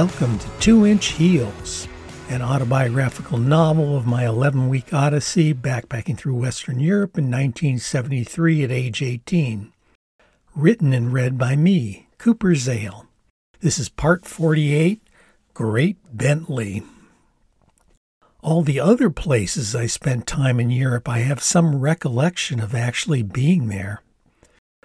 Welcome to Two Inch Heels, an autobiographical novel of my 11 week odyssey backpacking through Western Europe in 1973 at age 18. Written and read by me, Cooper Zale. This is part 48 Great Bentley. All the other places I spent time in Europe, I have some recollection of actually being there.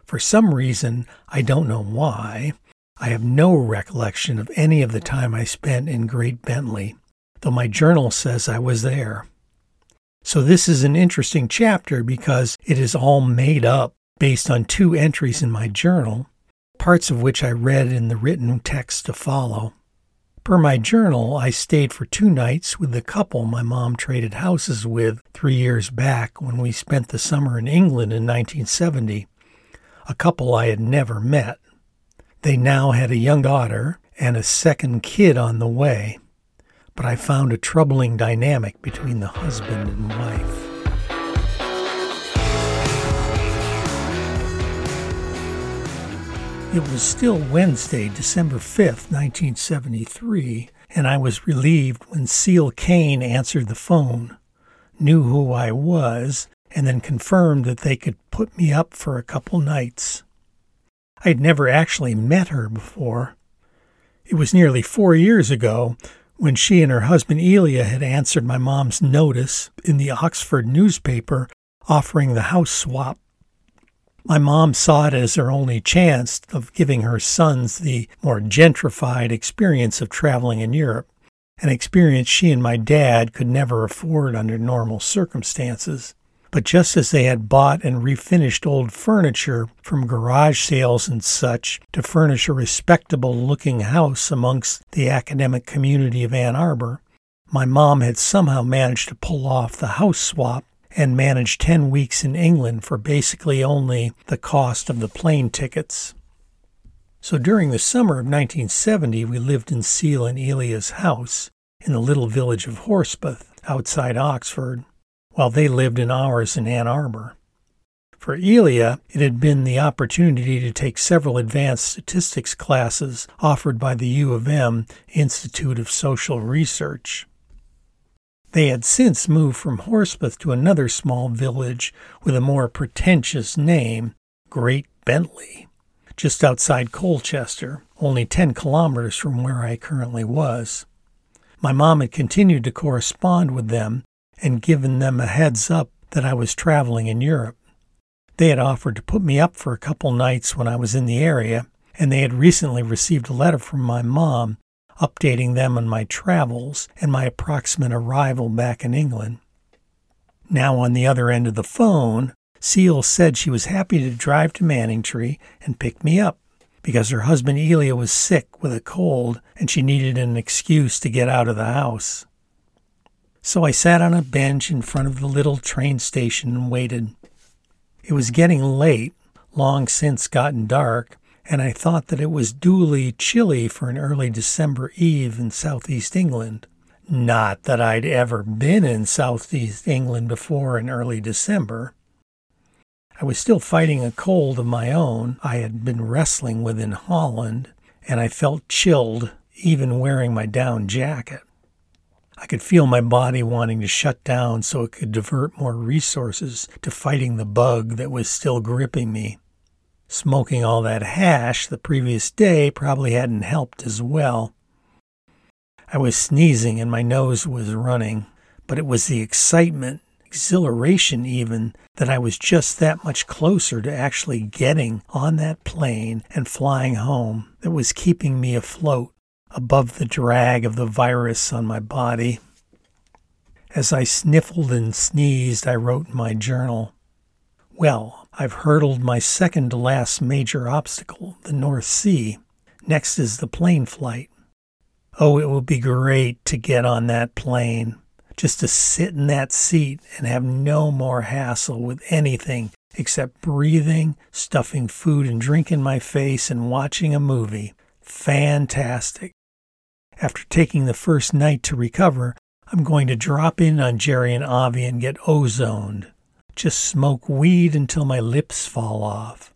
For some reason, I don't know why, I have no recollection of any of the time I spent in Great Bentley, though my journal says I was there. So this is an interesting chapter because it is all made up based on two entries in my journal, parts of which I read in the written text to follow. Per my journal, I stayed for two nights with the couple my mom traded houses with three years back when we spent the summer in England in 1970, a couple I had never met. They now had a young daughter and a second kid on the way, but I found a troubling dynamic between the husband and wife. It was still Wednesday, December 5th, 1973, and I was relieved when Seal Kane answered the phone, knew who I was, and then confirmed that they could put me up for a couple nights. I'd never actually met her before. It was nearly four years ago when she and her husband Elia had answered my mom's notice in the Oxford newspaper offering the house swap. My mom saw it as her only chance of giving her sons the more gentrified experience of traveling in Europe, an experience she and my dad could never afford under normal circumstances. But just as they had bought and refinished old furniture from garage sales and such to furnish a respectable looking house amongst the academic community of Ann Arbor, my mom had somehow managed to pull off the house swap and manage 10 weeks in England for basically only the cost of the plane tickets. So during the summer of 1970, we lived in Seal and Elia's house in the little village of Horspath outside Oxford while they lived in ours in Ann Arbor. For Elia, it had been the opportunity to take several advanced statistics classes offered by the U of M Institute of Social Research. They had since moved from Horspath to another small village with a more pretentious name, Great Bentley, just outside Colchester, only 10 kilometers from where I currently was. My mom had continued to correspond with them and given them a heads up that I was traveling in Europe. They had offered to put me up for a couple nights when I was in the area, and they had recently received a letter from my mom updating them on my travels and my approximate arrival back in England. Now, on the other end of the phone, Seal said she was happy to drive to Manningtree and pick me up because her husband Elia was sick with a cold and she needed an excuse to get out of the house. So I sat on a bench in front of the little train station and waited. It was getting late, long since gotten dark, and I thought that it was duly chilly for an early December eve in southeast England. Not that I'd ever been in southeast England before in early December. I was still fighting a cold of my own I had been wrestling with in Holland, and I felt chilled even wearing my down jacket. I could feel my body wanting to shut down so it could divert more resources to fighting the bug that was still gripping me. Smoking all that hash the previous day probably hadn't helped as well. I was sneezing and my nose was running, but it was the excitement, exhilaration even, that I was just that much closer to actually getting on that plane and flying home that was keeping me afloat above the drag of the virus on my body. As I sniffled and sneezed, I wrote in my journal, Well, I've hurdled my second to last major obstacle, the North Sea. Next is the plane flight. Oh, it will be great to get on that plane, just to sit in that seat and have no more hassle with anything except breathing, stuffing food and drink in my face, and watching a movie. Fantastic. After taking the first night to recover, I'm going to drop in on Jerry and Avi and get ozoned. Just smoke weed until my lips fall off.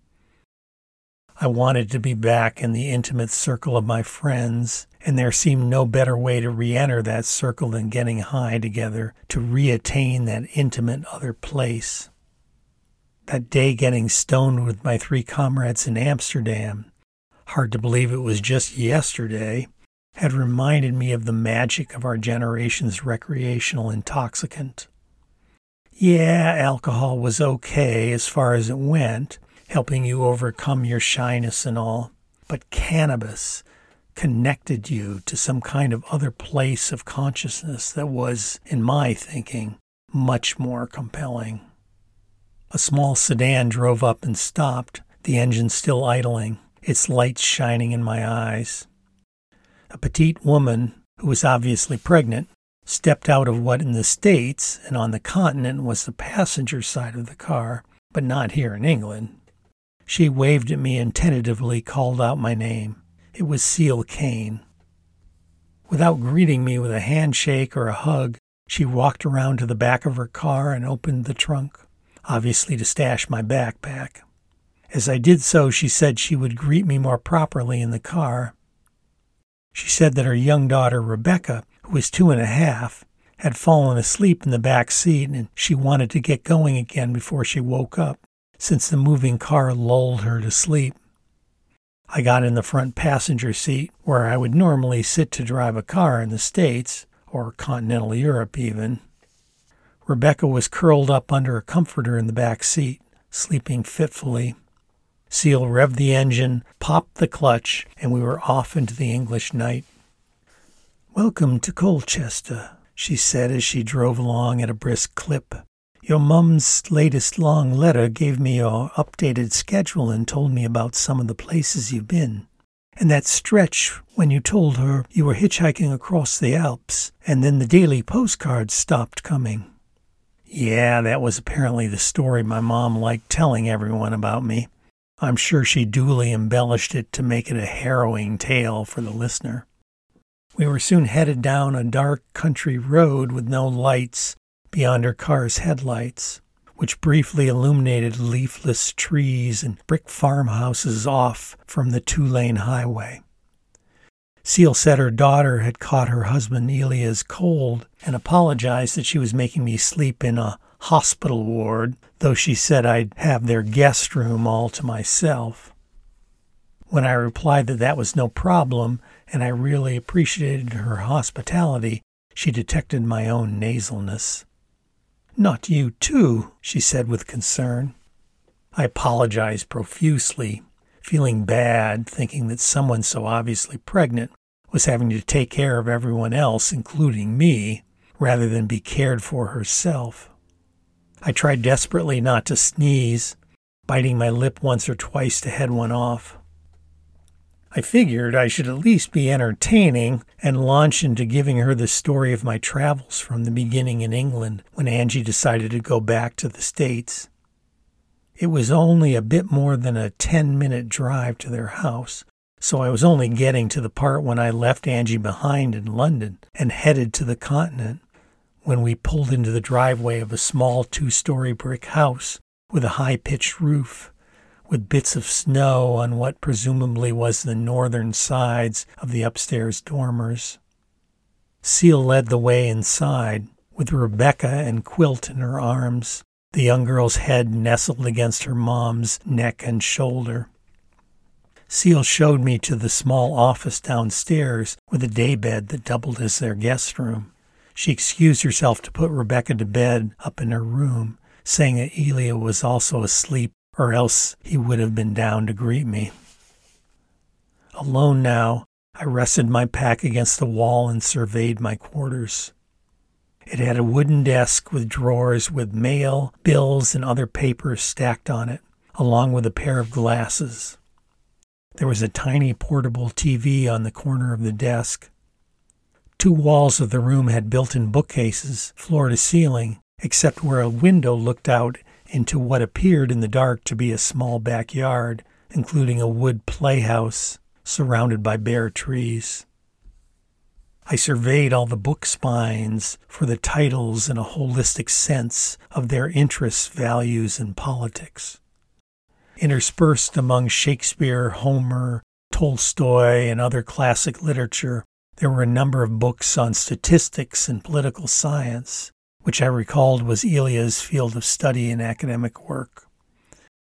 I wanted to be back in the intimate circle of my friends, and there seemed no better way to re enter that circle than getting high together to reattain that intimate other place. That day getting stoned with my three comrades in Amsterdam, hard to believe it was just yesterday, had reminded me of the magic of our generation's recreational intoxicant. Yeah, alcohol was okay as far as it went, helping you overcome your shyness and all, but cannabis connected you to some kind of other place of consciousness that was, in my thinking, much more compelling. A small sedan drove up and stopped, the engine still idling, its lights shining in my eyes. A petite woman, who was obviously pregnant, stepped out of what in the States and on the continent was the passenger side of the car, but not here in England. She waved at me and tentatively called out my name. It was Seal Kane. Without greeting me with a handshake or a hug, she walked around to the back of her car and opened the trunk, obviously to stash my backpack. As I did so, she said she would greet me more properly in the car, she said that her young daughter, Rebecca, who was two and a half, had fallen asleep in the back seat and she wanted to get going again before she woke up, since the moving car lulled her to sleep. I got in the front passenger seat, where I would normally sit to drive a car in the States, or continental Europe even. Rebecca was curled up under a comforter in the back seat, sleeping fitfully. Seal revved the engine, popped the clutch, and we were off into the English night. Welcome to Colchester, she said as she drove along at a brisk clip. Your mum's latest long letter gave me your updated schedule and told me about some of the places you've been. And that stretch when you told her you were hitchhiking across the Alps, and then the daily postcards stopped coming. Yeah, that was apparently the story my mom liked telling everyone about me. I'm sure she duly embellished it to make it a harrowing tale for the listener. We were soon headed down a dark country road with no lights beyond our car's headlights, which briefly illuminated leafless trees and brick farmhouses off from the two lane highway. Seal said her daughter had caught her husband Elia's cold and apologized that she was making me sleep in a hospital ward, though she said I'd have their guest room all to myself. When I replied that that was no problem and I really appreciated her hospitality, she detected my own nasalness. Not you, too, she said with concern. I apologized profusely, feeling bad, thinking that someone so obviously pregnant was having to take care of everyone else, including me, rather than be cared for herself. I tried desperately not to sneeze, biting my lip once or twice to head one off. I figured I should at least be entertaining and launch into giving her the story of my travels from the beginning in England when Angie decided to go back to the States. It was only a bit more than a 10 minute drive to their house, so I was only getting to the part when I left Angie behind in London and headed to the continent when we pulled into the driveway of a small two story brick house with a high pitched roof, with bits of snow on what presumably was the northern sides of the upstairs dormers. Seal led the way inside, with Rebecca and Quilt in her arms, the young girl's head nestled against her mom's neck and shoulder. Seal showed me to the small office downstairs with a daybed that doubled as their guest room. She excused herself to put Rebecca to bed up in her room, saying that Elia was also asleep, or else he would have been down to greet me. Alone now, I rested my pack against the wall and surveyed my quarters. It had a wooden desk with drawers with mail, bills, and other papers stacked on it, along with a pair of glasses. There was a tiny portable TV on the corner of the desk, Two walls of the room had built in bookcases, floor to ceiling, except where a window looked out into what appeared in the dark to be a small backyard, including a wood playhouse surrounded by bare trees. I surveyed all the book spines for the titles in a holistic sense of their interests, values, and politics. Interspersed among Shakespeare, Homer, Tolstoy, and other classic literature, there were a number of books on statistics and political science, which I recalled was Elia's field of study and academic work.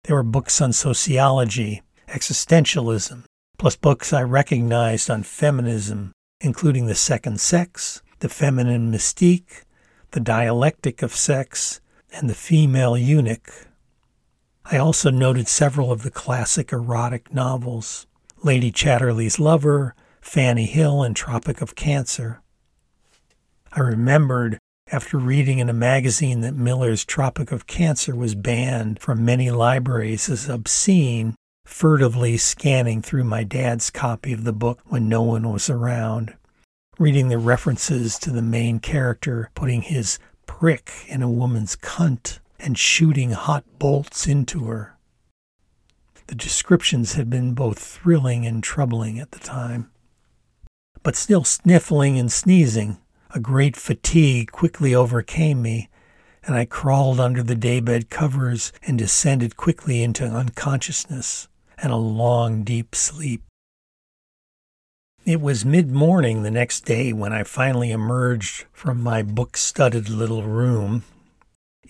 There were books on sociology, existentialism, plus books I recognized on feminism, including The Second Sex, The Feminine Mystique, The Dialectic of Sex, and The Female Eunuch. I also noted several of the classic erotic novels Lady Chatterley's Lover, Fanny Hill, and Tropic of Cancer. I remembered after reading in a magazine that Miller's Tropic of Cancer was banned from many libraries as obscene, furtively scanning through my dad's copy of the book when no one was around, reading the references to the main character putting his prick in a woman's cunt and shooting hot bolts into her. The descriptions had been both thrilling and troubling at the time. But still sniffling and sneezing, a great fatigue quickly overcame me, and I crawled under the daybed covers and descended quickly into unconsciousness and a long, deep sleep. It was mid morning the next day when I finally emerged from my book studded little room.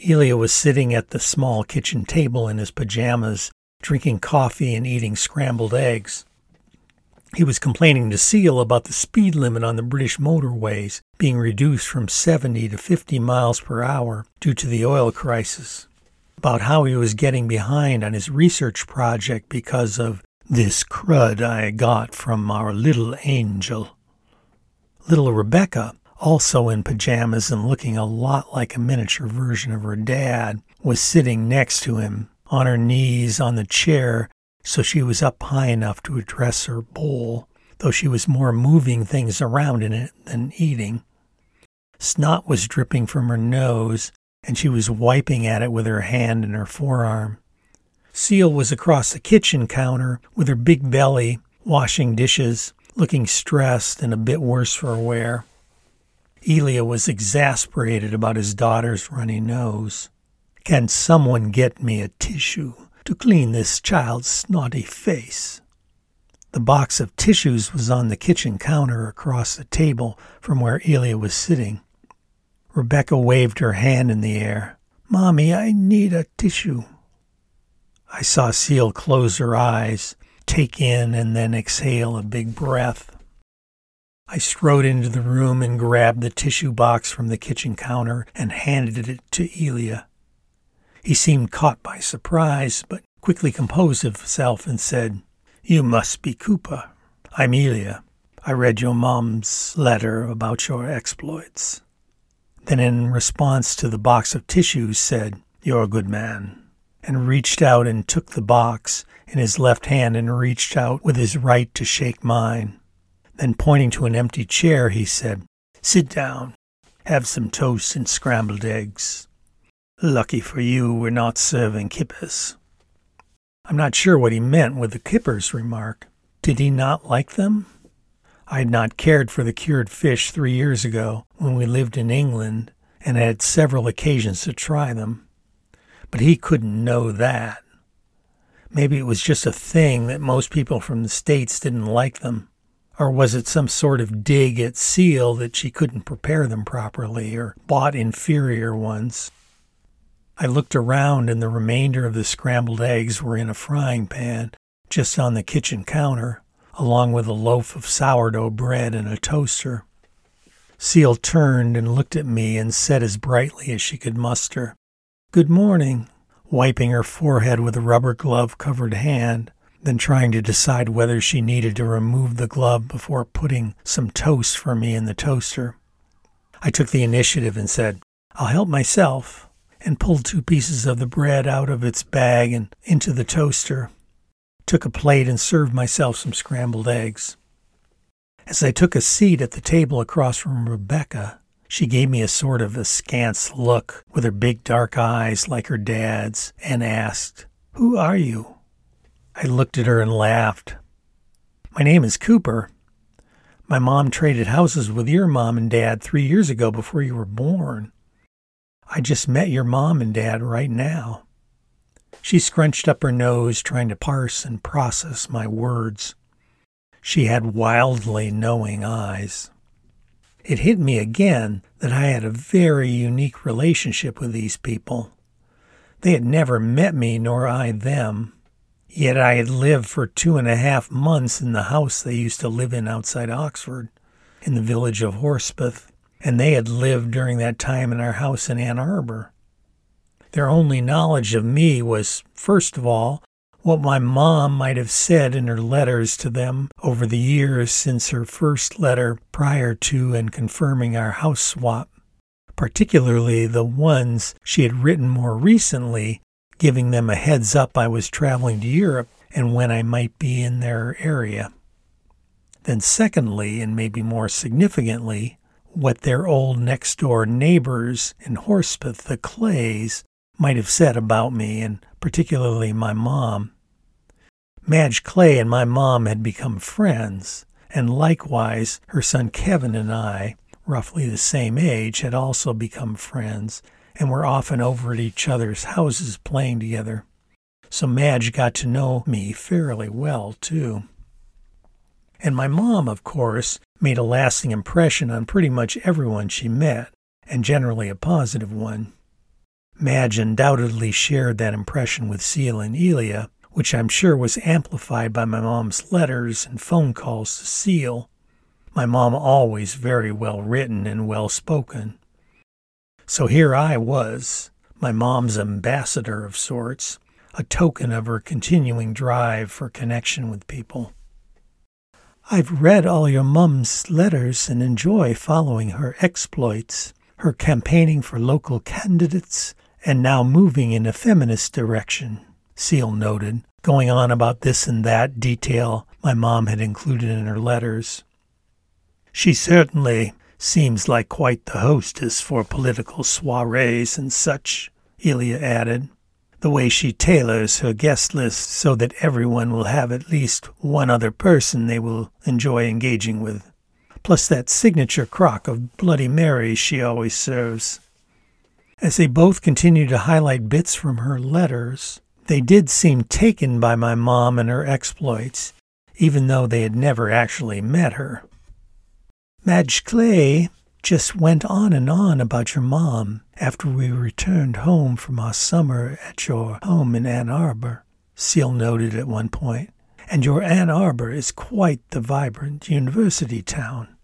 Elia was sitting at the small kitchen table in his pajamas, drinking coffee and eating scrambled eggs. He was complaining to Seal about the speed limit on the British motorways being reduced from 70 to 50 miles per hour due to the oil crisis, about how he was getting behind on his research project because of this crud I got from our little angel. Little Rebecca, also in pajamas and looking a lot like a miniature version of her dad, was sitting next to him, on her knees on the chair so she was up high enough to address her bowl, though she was more moving things around in it than eating. Snot was dripping from her nose, and she was wiping at it with her hand and her forearm. Seal was across the kitchen counter with her big belly, washing dishes, looking stressed and a bit worse for wear. Elia was exasperated about his daughter's runny nose. Can someone get me a tissue? To clean this child's snotty face. The box of tissues was on the kitchen counter across the table from where Elia was sitting. Rebecca waved her hand in the air. Mommy, I need a tissue. I saw Seal close her eyes, take in and then exhale a big breath. I strode into the room and grabbed the tissue box from the kitchen counter and handed it to Elia. He seemed caught by surprise, but quickly composed himself and said, You must be Cooper. I'm Elia. I read your mom's letter about your exploits. Then, in response to the box of tissues, said, You're a good man, and reached out and took the box in his left hand and reached out with his right to shake mine. Then, pointing to an empty chair, he said, Sit down. Have some toast and scrambled eggs. Lucky for you, we're not serving kippers. I'm not sure what he meant with the kippers remark. Did he not like them? I had not cared for the cured fish three years ago when we lived in England and had several occasions to try them. But he couldn't know that. Maybe it was just a thing that most people from the States didn't like them. Or was it some sort of dig at Seal that she couldn't prepare them properly or bought inferior ones? I looked around, and the remainder of the scrambled eggs were in a frying pan just on the kitchen counter, along with a loaf of sourdough bread and a toaster. Seal turned and looked at me and said as brightly as she could muster, Good morning, wiping her forehead with a rubber glove covered hand, then trying to decide whether she needed to remove the glove before putting some toast for me in the toaster. I took the initiative and said, I'll help myself and pulled two pieces of the bread out of its bag and into the toaster. Took a plate and served myself some scrambled eggs. As I took a seat at the table across from Rebecca, she gave me a sort of askance look with her big dark eyes like her dad's and asked, Who are you? I looked at her and laughed. My name is Cooper. My mom traded houses with your mom and dad three years ago before you were born. I just met your mom and dad right now. She scrunched up her nose, trying to parse and process my words. She had wildly knowing eyes. It hit me again that I had a very unique relationship with these people. They had never met me, nor I them. Yet I had lived for two and a half months in the house they used to live in outside Oxford, in the village of Horspath, and they had lived during that time in our house in Ann Arbor. Their only knowledge of me was, first of all, what my mom might have said in her letters to them over the years since her first letter prior to and confirming our house swap, particularly the ones she had written more recently, giving them a heads up I was traveling to Europe and when I might be in their area. Then, secondly, and maybe more significantly, what their old next door neighbors in Horspath, the Clays, might have said about me, and particularly my mom. Madge Clay and my mom had become friends, and likewise her son Kevin and I, roughly the same age, had also become friends and were often over at each other's houses playing together. So Madge got to know me fairly well, too. And my mom, of course, made a lasting impression on pretty much everyone she met, and generally a positive one. Madge undoubtedly shared that impression with Seal and Elia, which I'm sure was amplified by my mom's letters and phone calls to Seal. My mom always very well written and well spoken. So here I was, my mom's ambassador of sorts, a token of her continuing drive for connection with people. I've read all your mum's letters and enjoy following her exploits, her campaigning for local candidates, and now moving in a feminist direction, Seal noted, going on about this and that detail my mom had included in her letters. She certainly seems like quite the hostess for political soirees and such, Elia added. The way she tailors her guest list so that everyone will have at least one other person they will enjoy engaging with, plus that signature crock of Bloody Marys she always serves. As they both continued to highlight bits from her letters, they did seem taken by my mom and her exploits, even though they had never actually met her. Madge Clay just went on and on about your mom after we returned home from our summer at your home in Ann Arbor, Seal noted at one point. And your Ann Arbor is quite the vibrant university town.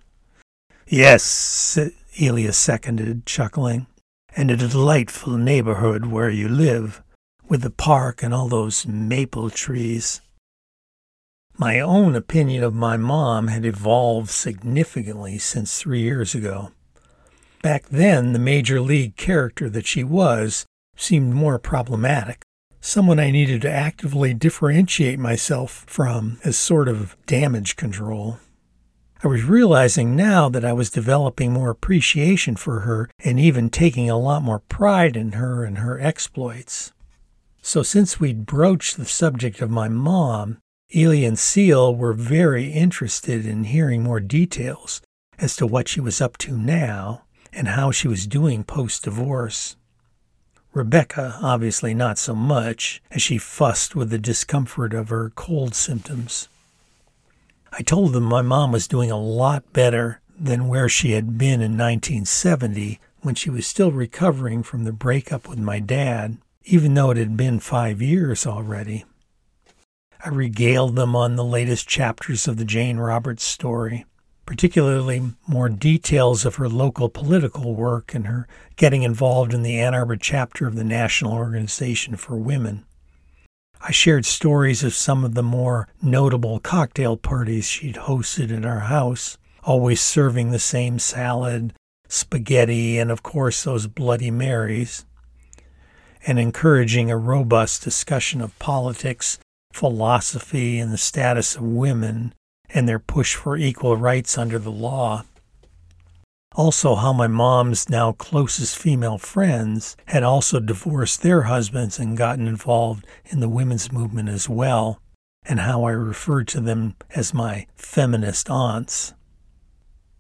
Yes, Elia seconded, chuckling and a delightful neighborhood where you live, with the park and all those maple trees. My own opinion of my mom had evolved significantly since three years ago. Back then, the major league character that she was seemed more problematic, someone I needed to actively differentiate myself from as sort of damage control. I was realizing now that I was developing more appreciation for her and even taking a lot more pride in her and her exploits. So, since we'd broached the subject of my mom, Elia and Seal were very interested in hearing more details as to what she was up to now and how she was doing post divorce. Rebecca, obviously not so much, as she fussed with the discomfort of her cold symptoms. I told them my mom was doing a lot better than where she had been in 1970 when she was still recovering from the breakup with my dad, even though it had been five years already. I regaled them on the latest chapters of the Jane Roberts story, particularly more details of her local political work and her getting involved in the Ann Arbor chapter of the National Organization for Women. I shared stories of some of the more notable cocktail parties she'd hosted in our house, always serving the same salad, spaghetti, and of course those Bloody Marys, and encouraging a robust discussion of politics, philosophy, and the status of women and their push for equal rights under the law. Also, how my mom's now closest female friends had also divorced their husbands and gotten involved in the women's movement as well, and how I referred to them as my feminist aunts.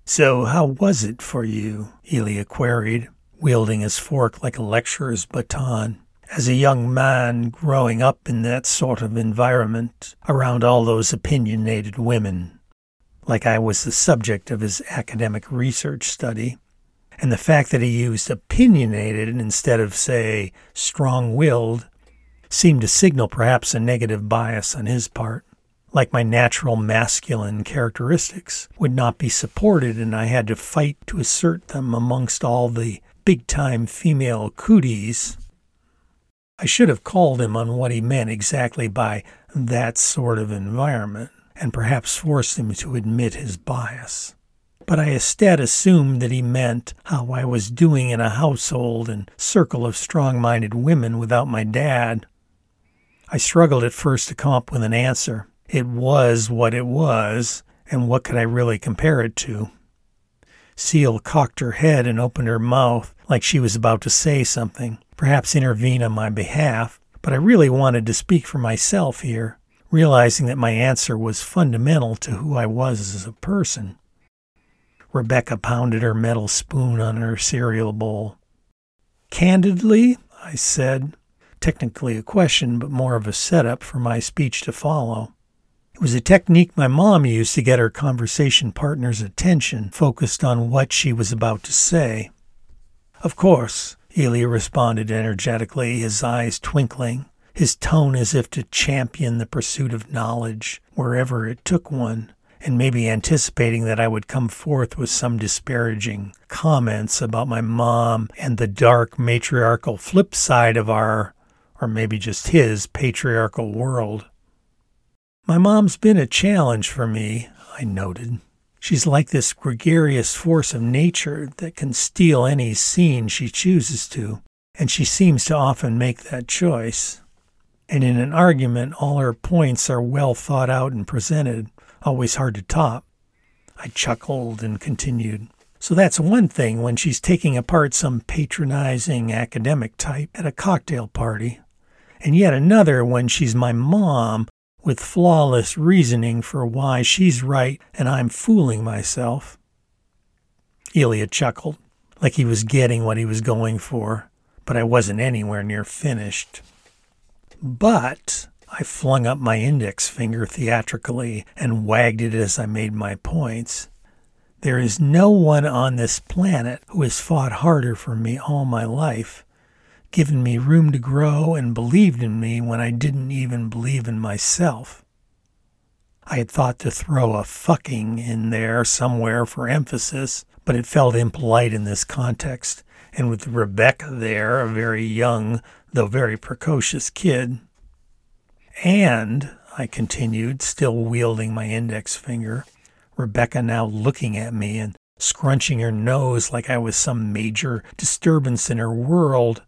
So, how was it for you? Elia queried, wielding his fork like a lecturer's baton. As a young man growing up in that sort of environment around all those opinionated women, like I was the subject of his academic research study, and the fact that he used opinionated instead of, say, strong willed seemed to signal perhaps a negative bias on his part. Like my natural masculine characteristics would not be supported, and I had to fight to assert them amongst all the big time female cooties. I should have called him on what he meant exactly by that sort of environment, and perhaps forced him to admit his bias but I instead assumed that he meant how I was doing in a household and circle of strong minded women without my dad. I struggled at first to come up with an answer. It was what it was, and what could I really compare it to? Seal cocked her head and opened her mouth like she was about to say something, perhaps intervene on my behalf, but I really wanted to speak for myself here, realizing that my answer was fundamental to who I was as a person. Rebecca pounded her metal spoon on her cereal bowl. Candidly, I said, technically a question, but more of a setup for my speech to follow. It was a technique my mom used to get her conversation partner's attention focused on what she was about to say. Of course, Elia responded energetically, his eyes twinkling, his tone as if to champion the pursuit of knowledge wherever it took one and maybe anticipating that I would come forth with some disparaging comments about my mom and the dark matriarchal flip side of our, or maybe just his, patriarchal world. My mom's been a challenge for me, I noted. She's like this gregarious force of nature that can steal any scene she chooses to, and she seems to often make that choice. And in an argument, all her points are well thought out and presented, always hard to top. I chuckled and continued. So that's one thing when she's taking apart some patronizing academic type at a cocktail party, and yet another when she's my mom with flawless reasoning for why she's right and I'm fooling myself. Elia chuckled, like he was getting what he was going for, but I wasn't anywhere near finished. But I flung up my index finger theatrically and wagged it as I made my points. There is no one on this planet who has fought harder for me all my life, given me room to grow, and believed in me when I didn't even believe in myself. I had thought to throw a fucking in there somewhere for emphasis, but it felt impolite in this context, and with Rebecca there, a very young, though very precocious kid, and, I continued, still wielding my index finger, Rebecca now looking at me and scrunching her nose like I was some major disturbance in her world.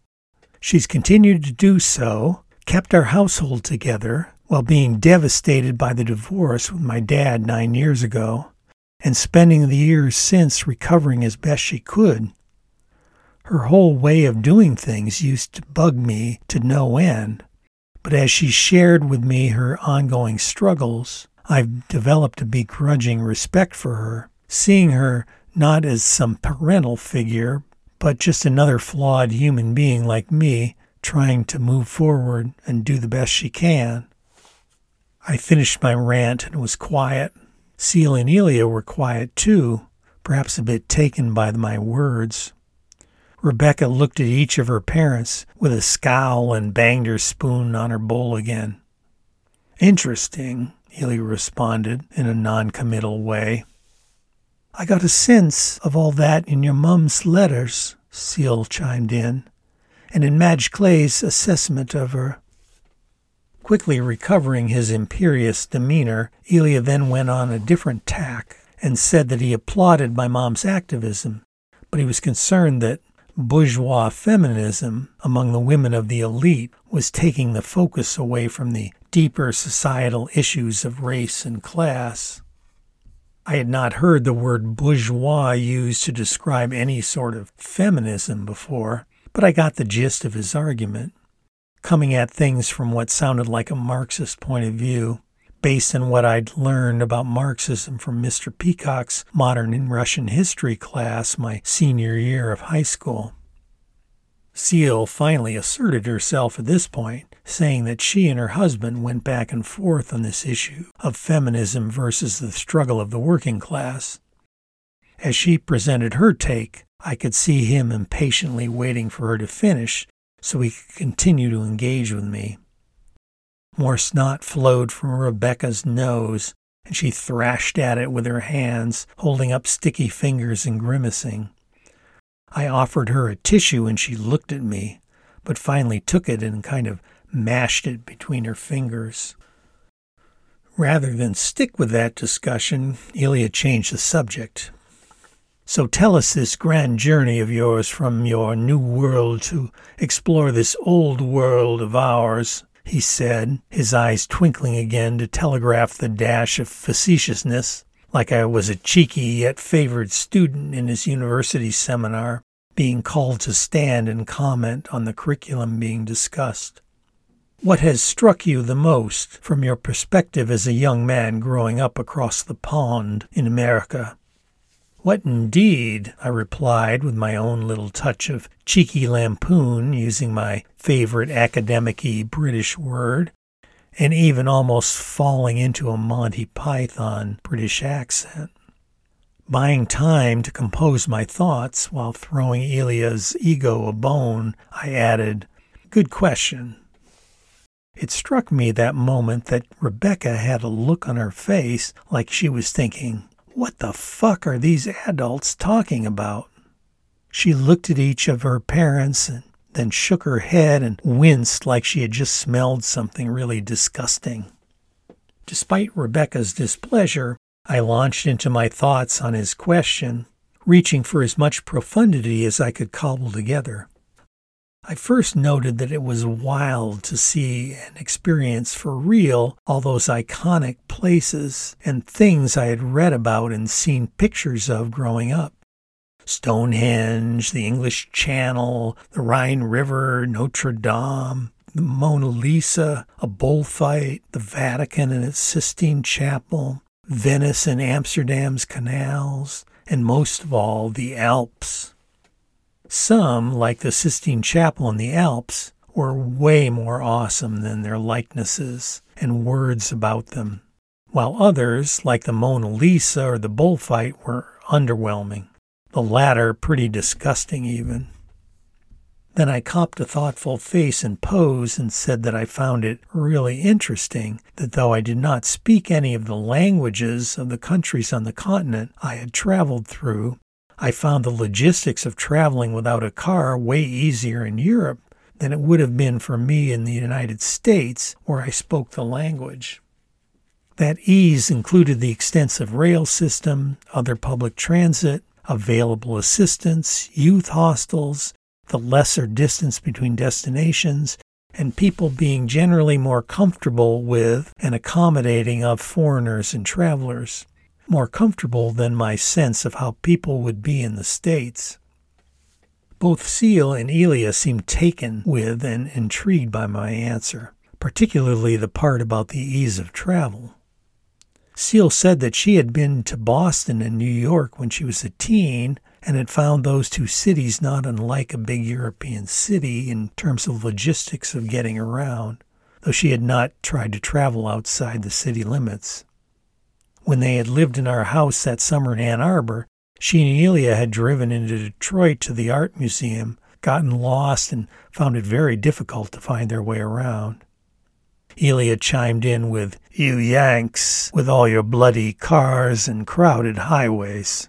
She's continued to do so, kept our household together while being devastated by the divorce with my dad nine years ago, and spending the years since recovering as best she could. Her whole way of doing things used to bug me to no end, but as she shared with me her ongoing struggles, I've developed a begrudging respect for her, seeing her not as some parental figure, but just another flawed human being like me trying to move forward and do the best she can. I finished my rant and was quiet. Seal and Elia were quiet too, perhaps a bit taken by my words. Rebecca looked at each of her parents with a scowl and banged her spoon on her bowl again. Interesting, Elia responded in a noncommittal way. I got a sense of all that in your mum's letters, Seal chimed in, and in Madge Clay's assessment of her. Quickly recovering his imperious demeanor, Elia then went on a different tack and said that he applauded my mom's activism, but he was concerned that bourgeois feminism among the women of the elite was taking the focus away from the deeper societal issues of race and class. I had not heard the word bourgeois used to describe any sort of feminism before, but I got the gist of his argument, coming at things from what sounded like a Marxist point of view based on what I'd learned about Marxism from Mr. Peacock's Modern Russian History class my senior year of high school. Seal finally asserted herself at this point, saying that she and her husband went back and forth on this issue of feminism versus the struggle of the working class. As she presented her take, I could see him impatiently waiting for her to finish so he could continue to engage with me. More snot flowed from Rebecca's nose, and she thrashed at it with her hands, holding up sticky fingers and grimacing. I offered her a tissue and she looked at me, but finally took it and kind of mashed it between her fingers. Rather than stick with that discussion, Ilya changed the subject. So tell us this grand journey of yours from your new world to explore this old world of ours, he said, his eyes twinkling again to telegraph the dash of facetiousness, like I was a cheeky yet favored student in his university seminar being called to stand and comment on the curriculum being discussed. What has struck you the most from your perspective as a young man growing up across the pond in America? What indeed, I replied with my own little touch of cheeky lampoon, using my favorite academic British word, and even almost falling into a Monty Python British accent. Buying time to compose my thoughts while throwing Elia's ego a bone, I added, Good question. It struck me that moment that Rebecca had a look on her face like she was thinking, What the fuck are these adults talking about? She looked at each of her parents and then shook her head and winced like she had just smelled something really disgusting. Despite Rebecca's displeasure, I launched into my thoughts on his question, reaching for as much profundity as I could cobble together. I first noted that it was wild to see and experience for real all those iconic places and things I had read about and seen pictures of growing up. Stonehenge, the English Channel, the Rhine River, Notre Dame, the Mona Lisa, a bullfight, the Vatican and its Sistine Chapel, Venice and Amsterdam's canals, and most of all, the Alps. Some, like the Sistine Chapel in the Alps, were way more awesome than their likenesses and words about them, while others, like the Mona Lisa or the bullfight, were underwhelming, the latter pretty disgusting even. Then I copped a thoughtful face and pose and said that I found it really interesting that though I did not speak any of the languages of the countries on the continent I had traveled through, I found the logistics of traveling without a car way easier in Europe than it would have been for me in the United States where I spoke the language. That ease included the extensive rail system, other public transit, available assistance, youth hostels, the lesser distance between destinations, and people being generally more comfortable with and accommodating of foreigners and travelers, more comfortable than my sense of how people would be in the States. Both Seal and Elia seemed taken with and intrigued by my answer, particularly the part about the ease of travel. Seal said that she had been to Boston and New York when she was a teen and had found those two cities not unlike a big European city in terms of logistics of getting around, though she had not tried to travel outside the city limits. When they had lived in our house that summer in Ann Arbor, she and Elia had driven into Detroit to the art museum, gotten lost, and found it very difficult to find their way around. Elia chimed in with, You Yanks, with all your bloody cars and crowded highways.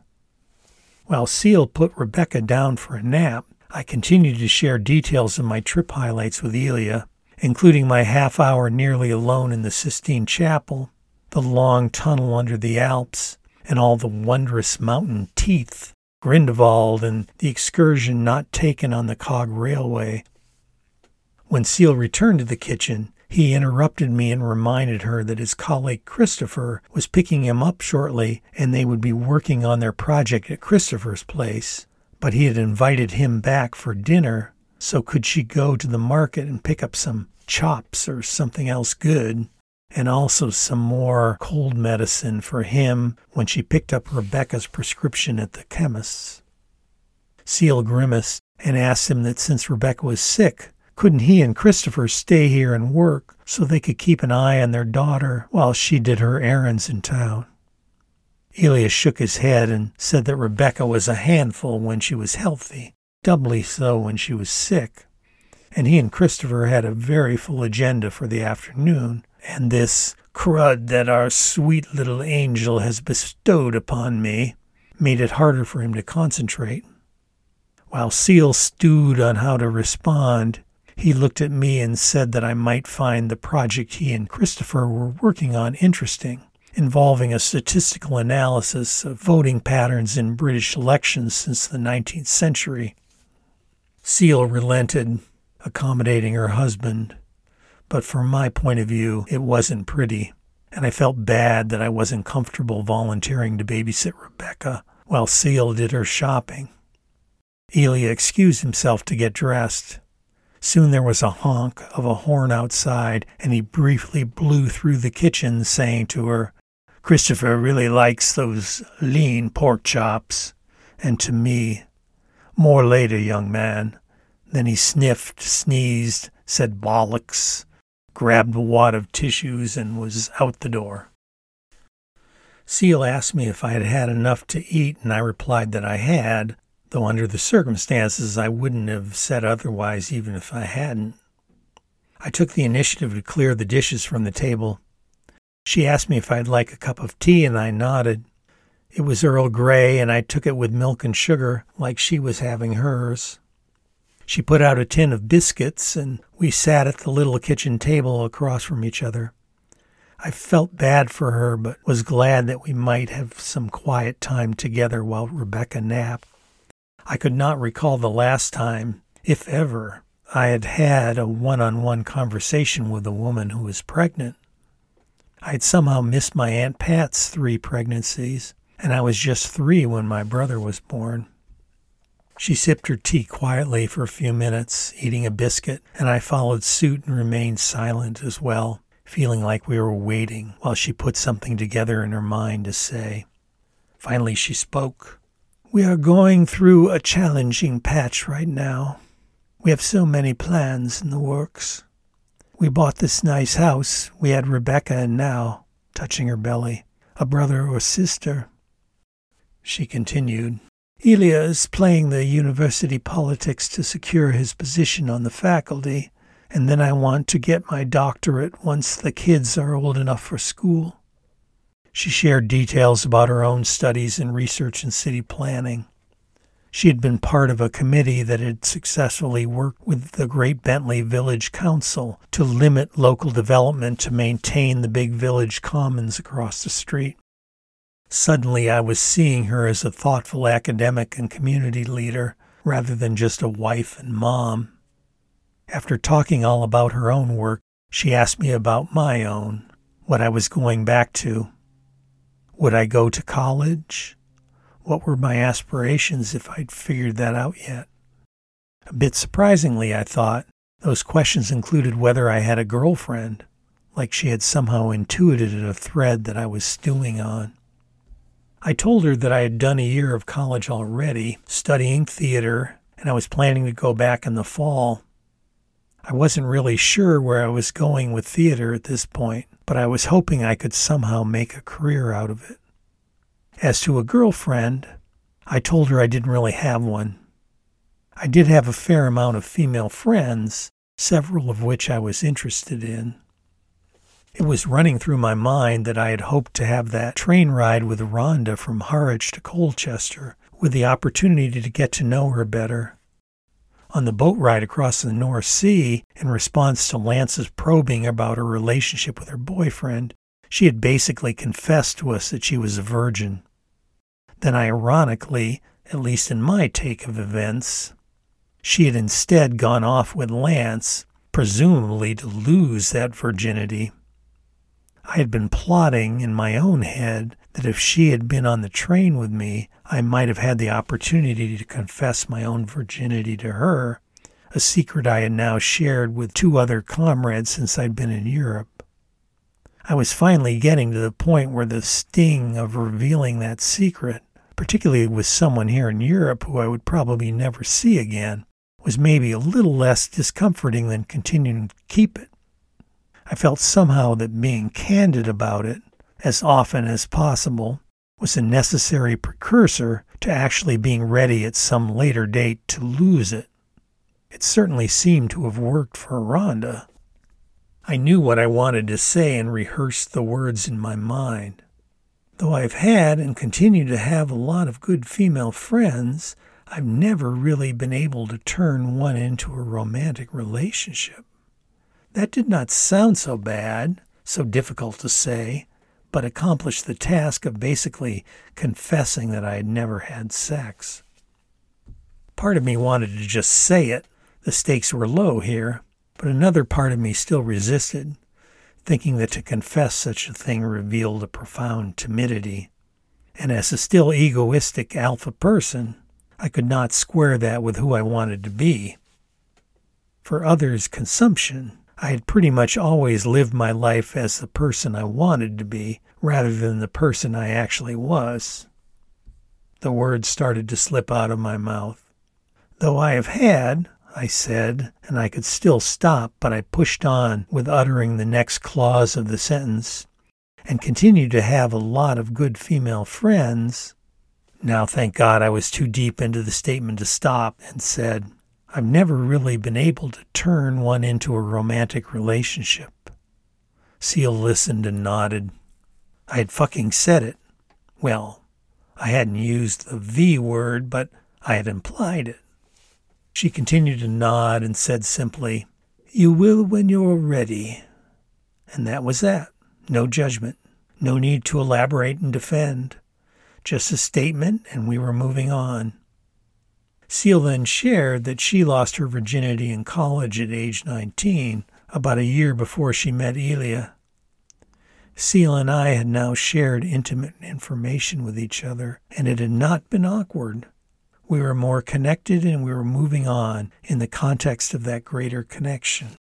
While Seal put Rebecca down for a nap, I continued to share details of my trip highlights with Elia, including my half hour nearly alone in the Sistine Chapel, the long tunnel under the Alps, and all the wondrous mountain teeth, Grindelwald, and the excursion not taken on the cog railway. When Seal returned to the kitchen, he interrupted me and reminded her that his colleague Christopher was picking him up shortly and they would be working on their project at Christopher's place. But he had invited him back for dinner, so could she go to the market and pick up some chops or something else good, and also some more cold medicine for him when she picked up Rebecca's prescription at the chemist's. Seal grimaced and asked him that since Rebecca was sick, couldn't he and Christopher stay here and work so they could keep an eye on their daughter while she did her errands in town? Elias shook his head and said that Rebecca was a handful when she was healthy, doubly so when she was sick. And he and Christopher had a very full agenda for the afternoon, and this crud that our sweet little angel has bestowed upon me made it harder for him to concentrate. While Seal stewed on how to respond, he looked at me and said that I might find the project he and Christopher were working on interesting involving a statistical analysis of voting patterns in British elections since the 19th century. Seal relented, accommodating her husband, but from my point of view, it wasn't pretty, and I felt bad that I wasn't comfortable volunteering to babysit Rebecca while Seal did her shopping. Elia excused himself to get dressed. Soon there was a honk of a horn outside, and he briefly blew through the kitchen, saying to her, Christopher really likes those lean pork chops. And to me, more later, young man. Then he sniffed, sneezed, said bollocks, grabbed a wad of tissues, and was out the door. Seal asked me if I had had enough to eat, and I replied that I had, though under the circumstances I wouldn't have said otherwise even if I hadn't. I took the initiative to clear the dishes from the table she asked me if I'd like a cup of tea, and I nodded. It was Earl Grey, and I took it with milk and sugar, like she was having hers. She put out a tin of biscuits, and we sat at the little kitchen table across from each other. I felt bad for her, but was glad that we might have some quiet time together while Rebecca napped. I could not recall the last time, if ever, I had had a one on one conversation with a woman who was pregnant. I had somehow missed my Aunt Pat's three pregnancies, and I was just three when my brother was born. She sipped her tea quietly for a few minutes, eating a biscuit, and I followed suit and remained silent as well, feeling like we were waiting while she put something together in her mind to say. Finally, she spoke. We are going through a challenging patch right now. We have so many plans in the works. We bought this nice house. We had Rebecca and now, touching her belly, a brother or sister. She continued, Elia is playing the university politics to secure his position on the faculty, and then I want to get my doctorate once the kids are old enough for school. She shared details about her own studies in research and city planning. She had been part of a committee that had successfully worked with the Great Bentley Village Council to limit local development to maintain the big village commons across the street. Suddenly, I was seeing her as a thoughtful academic and community leader rather than just a wife and mom. After talking all about her own work, she asked me about my own, what I was going back to. Would I go to college? What were my aspirations if I'd figured that out yet? A bit surprisingly, I thought, those questions included whether I had a girlfriend, like she had somehow intuited a thread that I was stewing on. I told her that I had done a year of college already, studying theater, and I was planning to go back in the fall. I wasn't really sure where I was going with theater at this point, but I was hoping I could somehow make a career out of it. As to a girlfriend, I told her I didn't really have one. I did have a fair amount of female friends, several of which I was interested in. It was running through my mind that I had hoped to have that train ride with Rhonda from Harwich to Colchester, with the opportunity to get to know her better. On the boat ride across the North Sea, in response to Lance's probing about her relationship with her boyfriend, she had basically confessed to us that she was a virgin then ironically, at least in my take of events, she had instead gone off with Lance, presumably to lose that virginity. I had been plotting in my own head that if she had been on the train with me, I might have had the opportunity to confess my own virginity to her, a secret I had now shared with two other comrades since I'd been in Europe. I was finally getting to the point where the sting of revealing that secret particularly with someone here in Europe who I would probably never see again, was maybe a little less discomforting than continuing to keep it. I felt somehow that being candid about it, as often as possible, was a necessary precursor to actually being ready at some later date to lose it. It certainly seemed to have worked for Rhonda. I knew what I wanted to say and rehearsed the words in my mind. Though I've had and continue to have a lot of good female friends, I've never really been able to turn one into a romantic relationship. That did not sound so bad, so difficult to say, but accomplished the task of basically confessing that I had never had sex. Part of me wanted to just say it, the stakes were low here, but another part of me still resisted, thinking that to confess such a thing revealed a profound timidity. And as a still egoistic alpha person, I could not square that with who I wanted to be. For others' consumption, I had pretty much always lived my life as the person I wanted to be rather than the person I actually was. The words started to slip out of my mouth. Though I have had, I said, and I could still stop, but I pushed on with uttering the next clause of the sentence, and continued to have a lot of good female friends. Now, thank God, I was too deep into the statement to stop, and said, I've never really been able to turn one into a romantic relationship. Seal listened and nodded. I had fucking said it. Well, I hadn't used the V word, but I had implied it. She continued to nod and said simply, You will when you're ready. And that was that. No judgment. No need to elaborate and defend. Just a statement, and we were moving on. Seal then shared that she lost her virginity in college at age 19, about a year before she met Elia. Seal and I had now shared intimate information with each other, and it had not been awkward we were more connected and we were moving on in the context of that greater connection.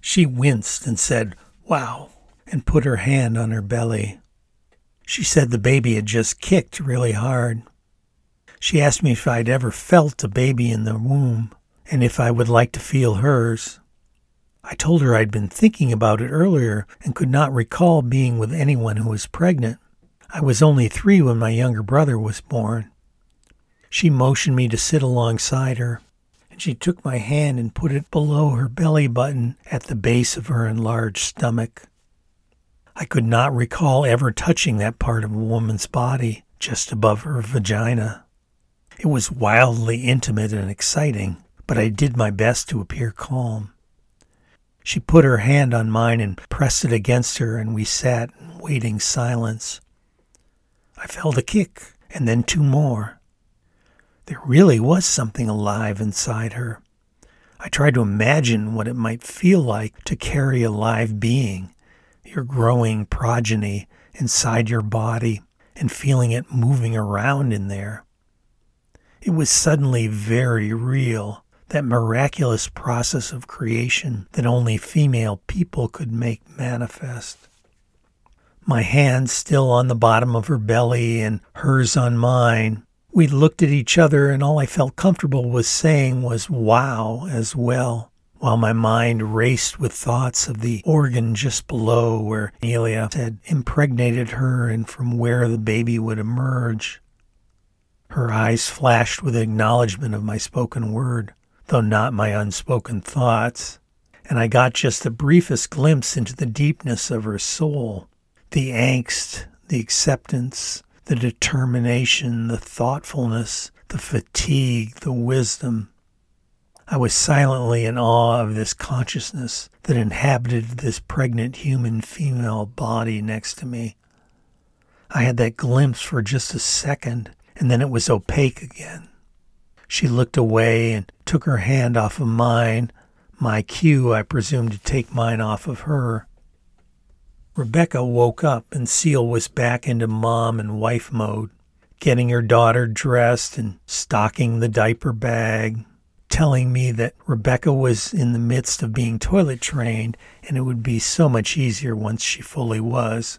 She winced and said, Wow, and put her hand on her belly. She said the baby had just kicked really hard. She asked me if I'd ever felt a baby in the womb and if I would like to feel hers. I told her I'd been thinking about it earlier and could not recall being with anyone who was pregnant. I was only three when my younger brother was born. She motioned me to sit alongside her, and she took my hand and put it below her belly button at the base of her enlarged stomach. I could not recall ever touching that part of a woman's body just above her vagina. It was wildly intimate and exciting, but I did my best to appear calm. She put her hand on mine and pressed it against her, and we sat in waiting silence. I felt a kick, and then two more. There really was something alive inside her. I tried to imagine what it might feel like to carry a live being, your growing progeny, inside your body and feeling it moving around in there. It was suddenly very real, that miraculous process of creation that only female people could make manifest. My hand still on the bottom of her belly and hers on mine, we looked at each other, and all I felt comfortable with saying was wow as well, while my mind raced with thoughts of the organ just below where Elia had impregnated her and from where the baby would emerge. Her eyes flashed with acknowledgement of my spoken word, though not my unspoken thoughts, and I got just the briefest glimpse into the deepness of her soul, the angst, the acceptance, the determination, the thoughtfulness, the fatigue, the wisdom. I was silently in awe of this consciousness that inhabited this pregnant human female body next to me. I had that glimpse for just a second, and then it was opaque again. She looked away and took her hand off of mine, my cue, I presume, to take mine off of her. Rebecca woke up and Seal was back into mom and wife mode, getting her daughter dressed and stocking the diaper bag, telling me that Rebecca was in the midst of being toilet trained and it would be so much easier once she fully was.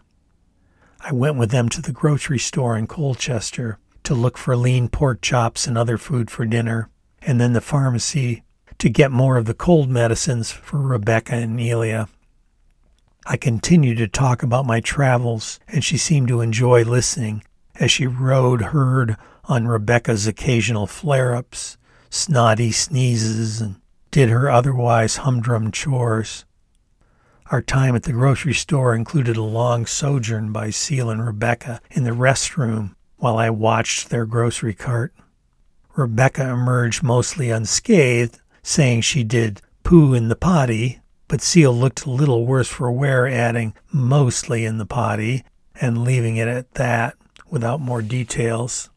I went with them to the grocery store in Colchester to look for lean pork chops and other food for dinner, and then the pharmacy to get more of the cold medicines for Rebecca and Elia. I continued to talk about my travels, and she seemed to enjoy listening as she rode herd on Rebecca's occasional flare ups, snotty sneezes, and did her otherwise humdrum chores. Our time at the grocery store included a long sojourn by Seal and Rebecca in the restroom while I watched their grocery cart. Rebecca emerged mostly unscathed, saying she did poo in the potty, but Seal looked a little worse for wear, adding mostly in the potty and leaving it at that without more details.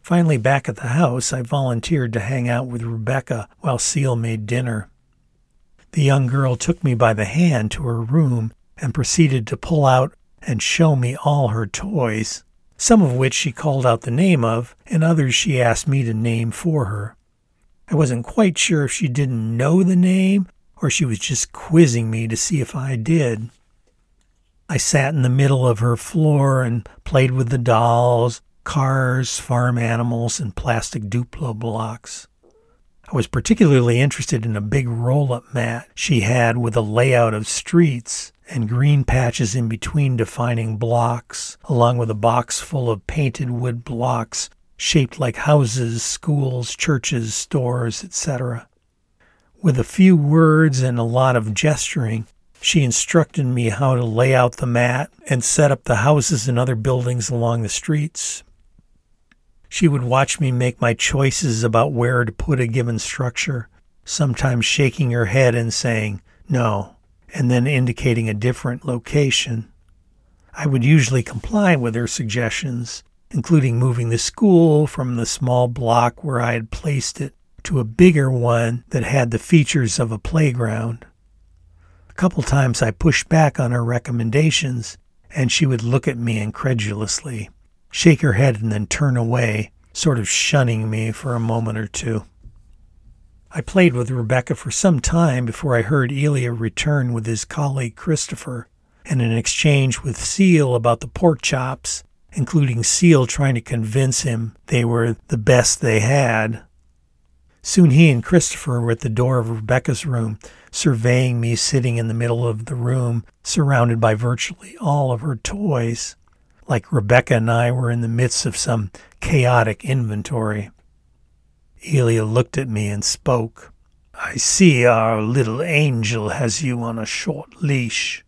Finally, back at the house, I volunteered to hang out with Rebecca while Seal made dinner. The young girl took me by the hand to her room and proceeded to pull out and show me all her toys, some of which she called out the name of, and others she asked me to name for her. I wasn't quite sure if she didn't know the name or she was just quizzing me to see if I did. I sat in the middle of her floor and played with the dolls, cars, farm animals, and plastic Duplo blocks. I was particularly interested in a big roll up mat she had with a layout of streets and green patches in between defining blocks, along with a box full of painted wood blocks shaped like houses, schools, churches, stores, etc. With a few words and a lot of gesturing, she instructed me how to lay out the mat and set up the houses and other buildings along the streets. She would watch me make my choices about where to put a given structure, sometimes shaking her head and saying, no, and then indicating a different location. I would usually comply with her suggestions, including moving the school from the small block where I had placed it to a bigger one that had the features of a playground. A couple times I pushed back on her recommendations, and she would look at me incredulously shake her head, and then turn away, sort of shunning me for a moment or two. I played with Rebecca for some time before I heard Elia return with his colleague Christopher, and an exchange with Seal about the pork chops, including Seal trying to convince him they were the best they had. Soon he and Christopher were at the door of Rebecca's room, surveying me sitting in the middle of the room, surrounded by virtually all of her toys like Rebecca and I were in the midst of some chaotic inventory. Elia looked at me and spoke. I see our little angel has you on a short leash.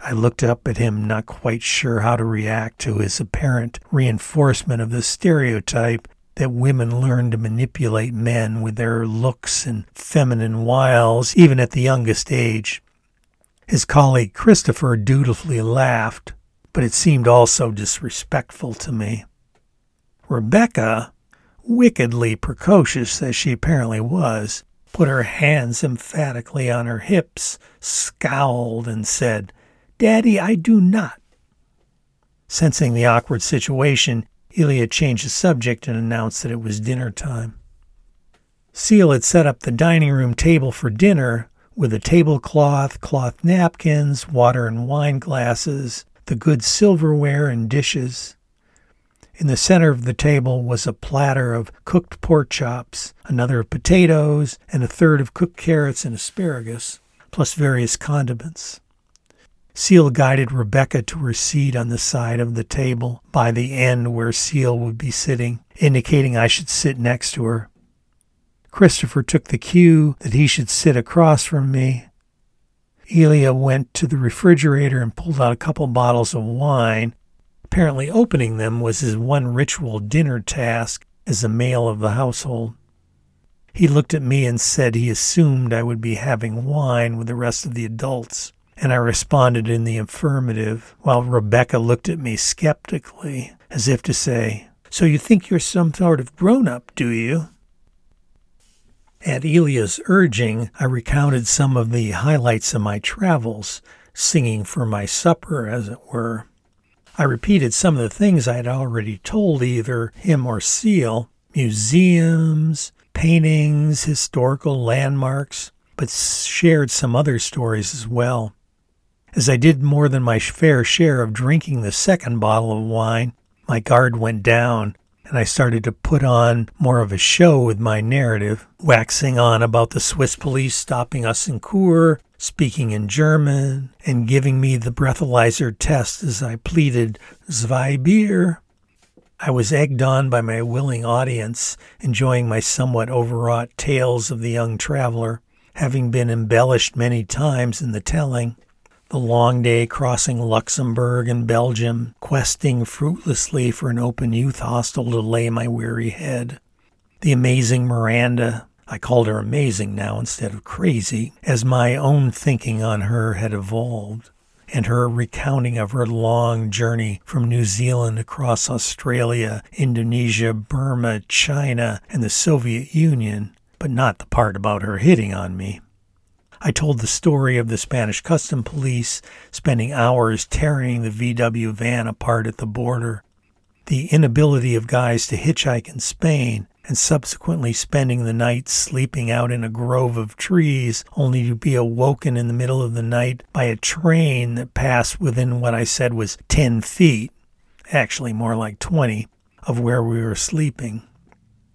I looked up at him, not quite sure how to react to his apparent reinforcement of the stereotype that women learn to manipulate men with their looks and feminine wiles, even at the youngest age. His colleague Christopher dutifully laughed but it seemed also disrespectful to me. Rebecca, wickedly precocious as she apparently was, put her hands emphatically on her hips, scowled, and said, Daddy, I do not. Sensing the awkward situation, Elia changed the subject and announced that it was dinner time. Seal had set up the dining room table for dinner with a tablecloth, cloth napkins, water and wine glasses, the good silverware and dishes. In the center of the table was a platter of cooked pork chops, another of potatoes, and a third of cooked carrots and asparagus, plus various condiments. Seal guided Rebecca to her seat on the side of the table by the end where Seal would be sitting, indicating I should sit next to her. Christopher took the cue that he should sit across from me, Elia went to the refrigerator and pulled out a couple bottles of wine. Apparently, opening them was his one ritual dinner task as the male of the household. He looked at me and said he assumed I would be having wine with the rest of the adults, and I responded in the affirmative, while Rebecca looked at me skeptically, as if to say, So you think you're some sort of grown up, do you? At Elia's urging, I recounted some of the highlights of my travels, singing for my supper, as it were. I repeated some of the things I had already told either him or Seal museums, paintings, historical landmarks, but shared some other stories as well. As I did more than my fair share of drinking the second bottle of wine, my guard went down, and I started to put on more of a show with my narrative, waxing on about the Swiss police stopping us in Chur, speaking in German, and giving me the breathalyzer test as I pleaded, Zwei Bier. I was egged on by my willing audience, enjoying my somewhat overwrought tales of the young traveler, having been embellished many times in the telling. The long day crossing Luxembourg and Belgium, questing fruitlessly for an open youth hostel to lay my weary head. The amazing Miranda, I called her amazing now instead of crazy, as my own thinking on her had evolved and her recounting of her long journey from New Zealand across Australia, Indonesia, Burma, China, and the Soviet Union, but not the part about her hitting on me. I told the story of the Spanish custom police spending hours tearing the VW van apart at the border, the inability of guys to hitchhike in Spain, and subsequently spending the night sleeping out in a grove of trees, only to be awoken in the middle of the night by a train that passed within what I said was 10 feet, actually more like 20, of where we were sleeping.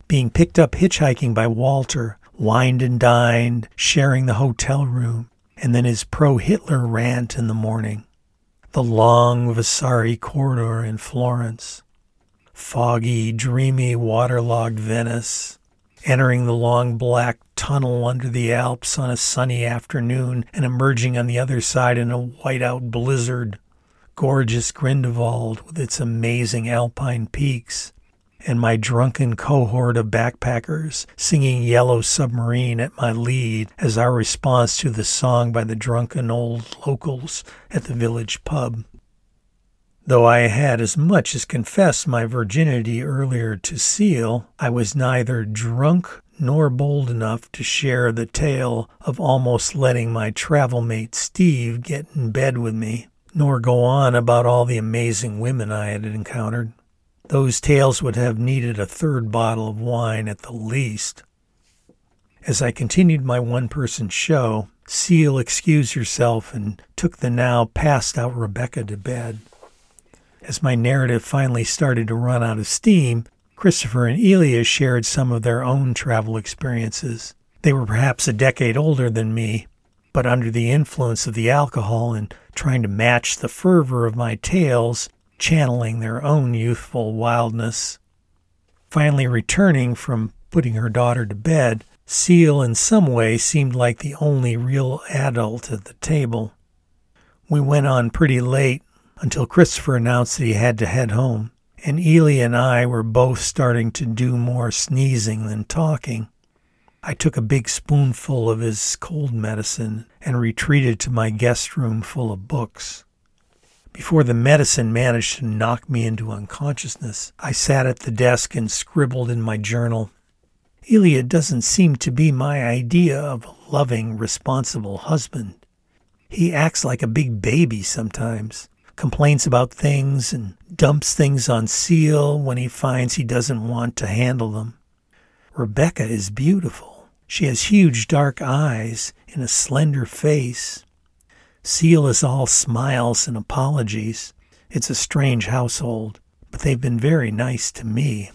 Being picked up hitchhiking by Walter, wined and dined, sharing the hotel room, and then his pro Hitler rant in the morning. The long Vasari corridor in Florence foggy, dreamy, waterlogged Venice, entering the long black tunnel under the Alps on a sunny afternoon and emerging on the other side in a whiteout blizzard, gorgeous Grindelwald with its amazing alpine peaks, and my drunken cohort of backpackers singing Yellow Submarine at my lead as our response to the song by the drunken old locals at the village pub. Though I had as much as confessed my virginity earlier to Seal, I was neither drunk nor bold enough to share the tale of almost letting my travel mate Steve get in bed with me, nor go on about all the amazing women I had encountered. Those tales would have needed a third bottle of wine at the least. As I continued my one person show, Seal excused herself and took the now passed out Rebecca to bed. As my narrative finally started to run out of steam, Christopher and Elia shared some of their own travel experiences. They were perhaps a decade older than me, but under the influence of the alcohol and trying to match the fervor of my tales, channeling their own youthful wildness. Finally returning from putting her daughter to bed, Seal in some way seemed like the only real adult at the table. We went on pretty late, until Christopher announced that he had to head home, and Elia and I were both starting to do more sneezing than talking. I took a big spoonful of his cold medicine and retreated to my guest room full of books. Before the medicine managed to knock me into unconsciousness, I sat at the desk and scribbled in my journal. Elia doesn't seem to be my idea of a loving, responsible husband. He acts like a big baby sometimes complains about things and dumps things on Seal when he finds he doesn't want to handle them. Rebecca is beautiful. She has huge dark eyes and a slender face. Seal is all smiles and apologies. It's a strange household, but they've been very nice to me.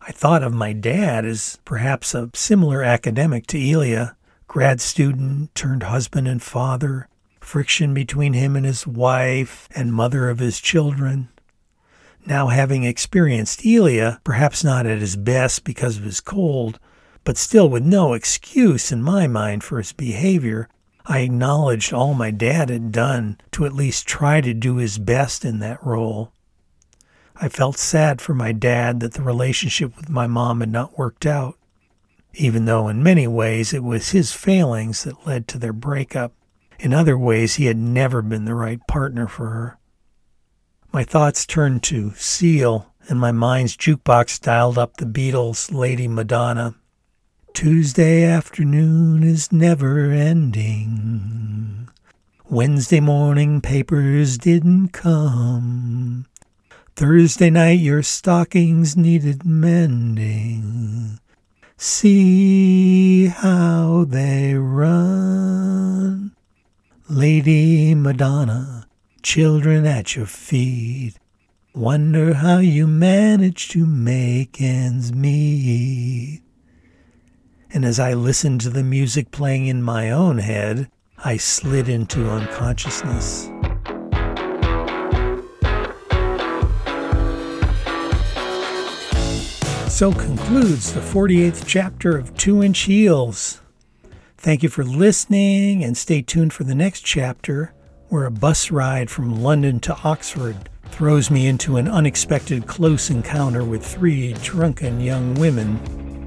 I thought of my dad as perhaps a similar academic to Elia, grad student turned husband and father, friction between him and his wife and mother of his children. Now, having experienced Elia, perhaps not at his best because of his cold, but still with no excuse in my mind for his behavior, I acknowledged all my dad had done to at least try to do his best in that role. I felt sad for my dad that the relationship with my mom had not worked out, even though in many ways it was his failings that led to their breakup. In other ways, he had never been the right partner for her. My thoughts turned to Seal, and my mind's jukebox dialed up the Beatles' Lady Madonna. Tuesday afternoon is never ending. Wednesday morning papers didn't come. Thursday night your stockings needed mending. See how they run. Lady Madonna, children at your feet. Wonder how you manage to make ends meet. And as I listened to the music playing in my own head, I slid into unconsciousness. So concludes the 48th chapter of Two Inch Heels. Thank you for listening and stay tuned for the next chapter where a bus ride from London to Oxford throws me into an unexpected close encounter with three drunken young women